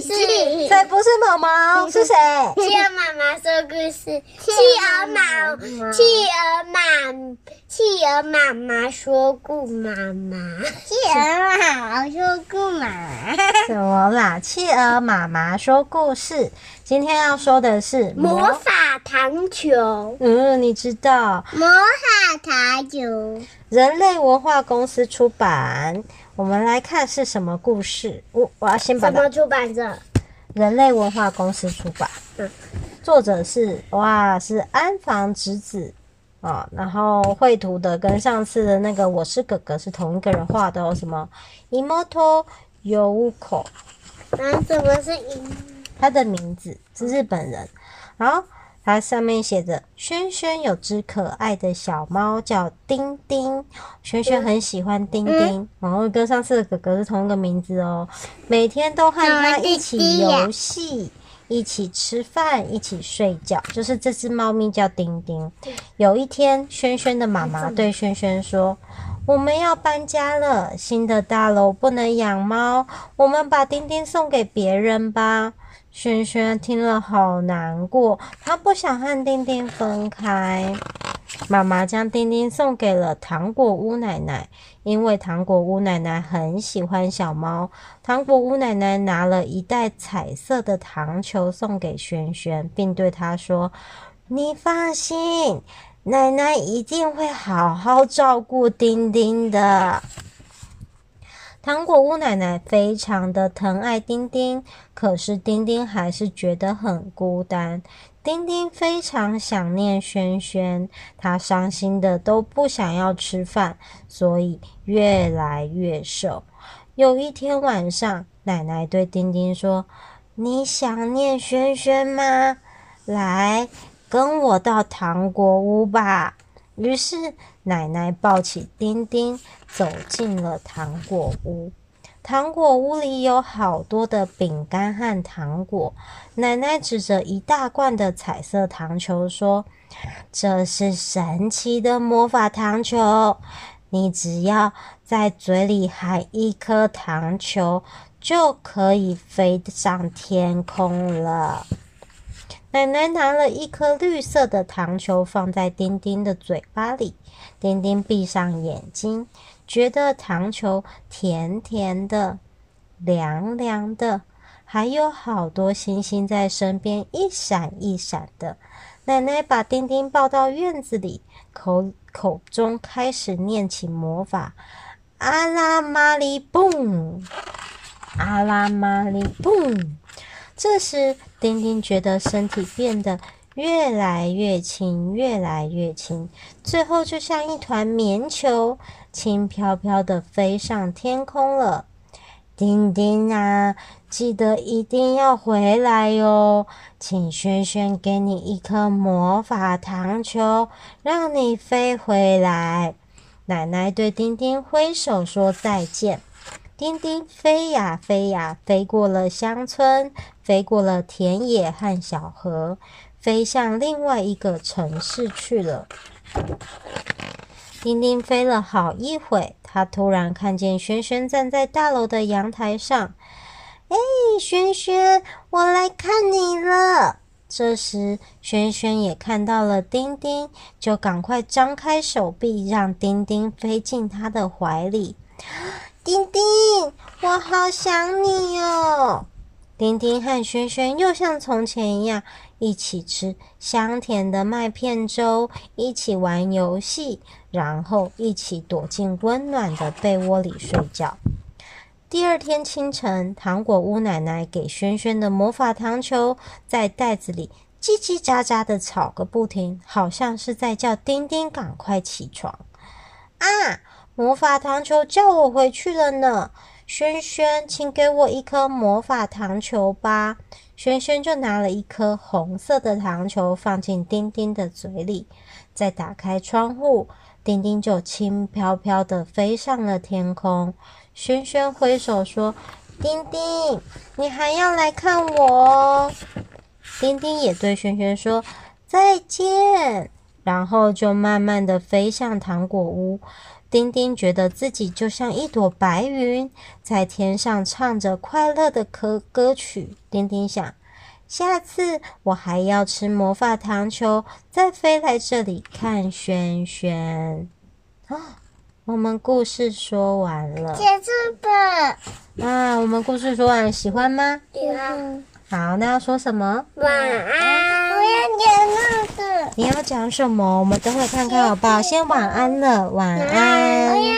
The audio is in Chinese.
事。谁不是毛毛？是谁？企鹅妈妈说故事。企鹅妈，企鹅妈，企鹅妈妈说故妈妈。企鹅妈妈说故妈妈。什么啦？企鹅妈妈说故事。今天要说的是魔法糖球。嗯，你知道魔法糖球？人类文化公司出版。我们来看是什么故事。我我要先把它。什么出版社？人类文化公司出版。嗯。作者是哇，是安房直子啊。然后绘图的跟上次的那个我是哥哥是同一个人画的哦。什么？Imoto Youko。那什么是 Imoto？他的名字是日本人。好。它上面写着：“轩轩有只可爱的小猫，叫丁丁。轩轩很喜欢丁丁，然后跟上次的哥哥是同一个名字哦。每天都和它一起游戏，一起吃饭，一起睡觉。就是这只猫咪叫丁丁。有一天，轩轩的妈妈对轩轩说：‘我们要搬家了，新的大楼不能养猫，我们把丁丁送给别人吧。’”轩轩听了好难过，他不想和丁丁分开。妈妈将丁丁送给了糖果屋奶奶，因为糖果屋奶奶很喜欢小猫。糖果屋奶奶拿了一袋彩色的糖球送给轩轩，并对他说：“你放心，奶奶一定会好好照顾丁丁的。”糖果屋奶奶非常的疼爱丁丁，可是丁丁还是觉得很孤单。丁丁非常想念轩轩，他伤心的都不想要吃饭，所以越来越瘦。有一天晚上，奶奶对丁丁说：“你想念轩轩吗？来，跟我到糖果屋吧。”于是，奶奶抱起丁丁，走进了糖果屋。糖果屋里有好多的饼干和糖果。奶奶指着一大罐的彩色糖球说：“这是神奇的魔法糖球，你只要在嘴里含一颗糖球，就可以飞上天空了。”奶奶拿了一颗绿色的糖球放在丁丁的嘴巴里，丁丁闭上眼睛，觉得糖球甜甜的、凉凉的，还有好多星星在身边一闪一闪的。奶奶把丁丁抱到院子里，口口中开始念起魔法：“阿拉玛丽蹦，阿拉玛丽蹦。”这时，丁丁觉得身体变得越来越轻，越来越轻，最后就像一团棉球，轻飘飘的飞上天空了。丁丁啊，记得一定要回来哟！请轩轩给你一颗魔法糖球，让你飞回来。奶奶对丁丁挥手说再见。丁丁飞呀飞呀，飞过了乡村，飞过了田野和小河，飞向另外一个城市去了。丁丁飞了好一会，他突然看见轩轩站在大楼的阳台上。哎，轩轩，我来看你了。这时，轩轩也看到了丁丁，就赶快张开手臂，让丁丁飞进他的怀里。丁丁，我好想你哦！丁丁和轩轩又像从前一样，一起吃香甜的麦片粥，一起玩游戏，然后一起躲进温暖的被窝里睡觉。第二天清晨，糖果屋奶奶给轩轩的魔法糖球在袋子里叽叽喳喳的吵个不停，好像是在叫丁丁赶快起床啊！魔法糖球叫我回去了呢，轩轩，请给我一颗魔法糖球吧。轩轩就拿了一颗红色的糖球放进丁丁的嘴里，再打开窗户，丁丁就轻飘飘地飞上了天空。轩轩挥手说：“丁丁，你还要来看我哦。”丁丁也对轩轩说：“再见。”然后就慢慢地飞向糖果屋。丁丁觉得自己就像一朵白云，在天上唱着快乐的歌歌曲。丁丁想，下次我还要吃魔法糖球，再飞来这里看轩轩。啊，我们故事说完了，结束吧。啊，我们故事说完了，喜欢吗？喜欢。好，那要说什么？晚安。你要讲什么？我们等会看看好不好？先晚安了，晚安。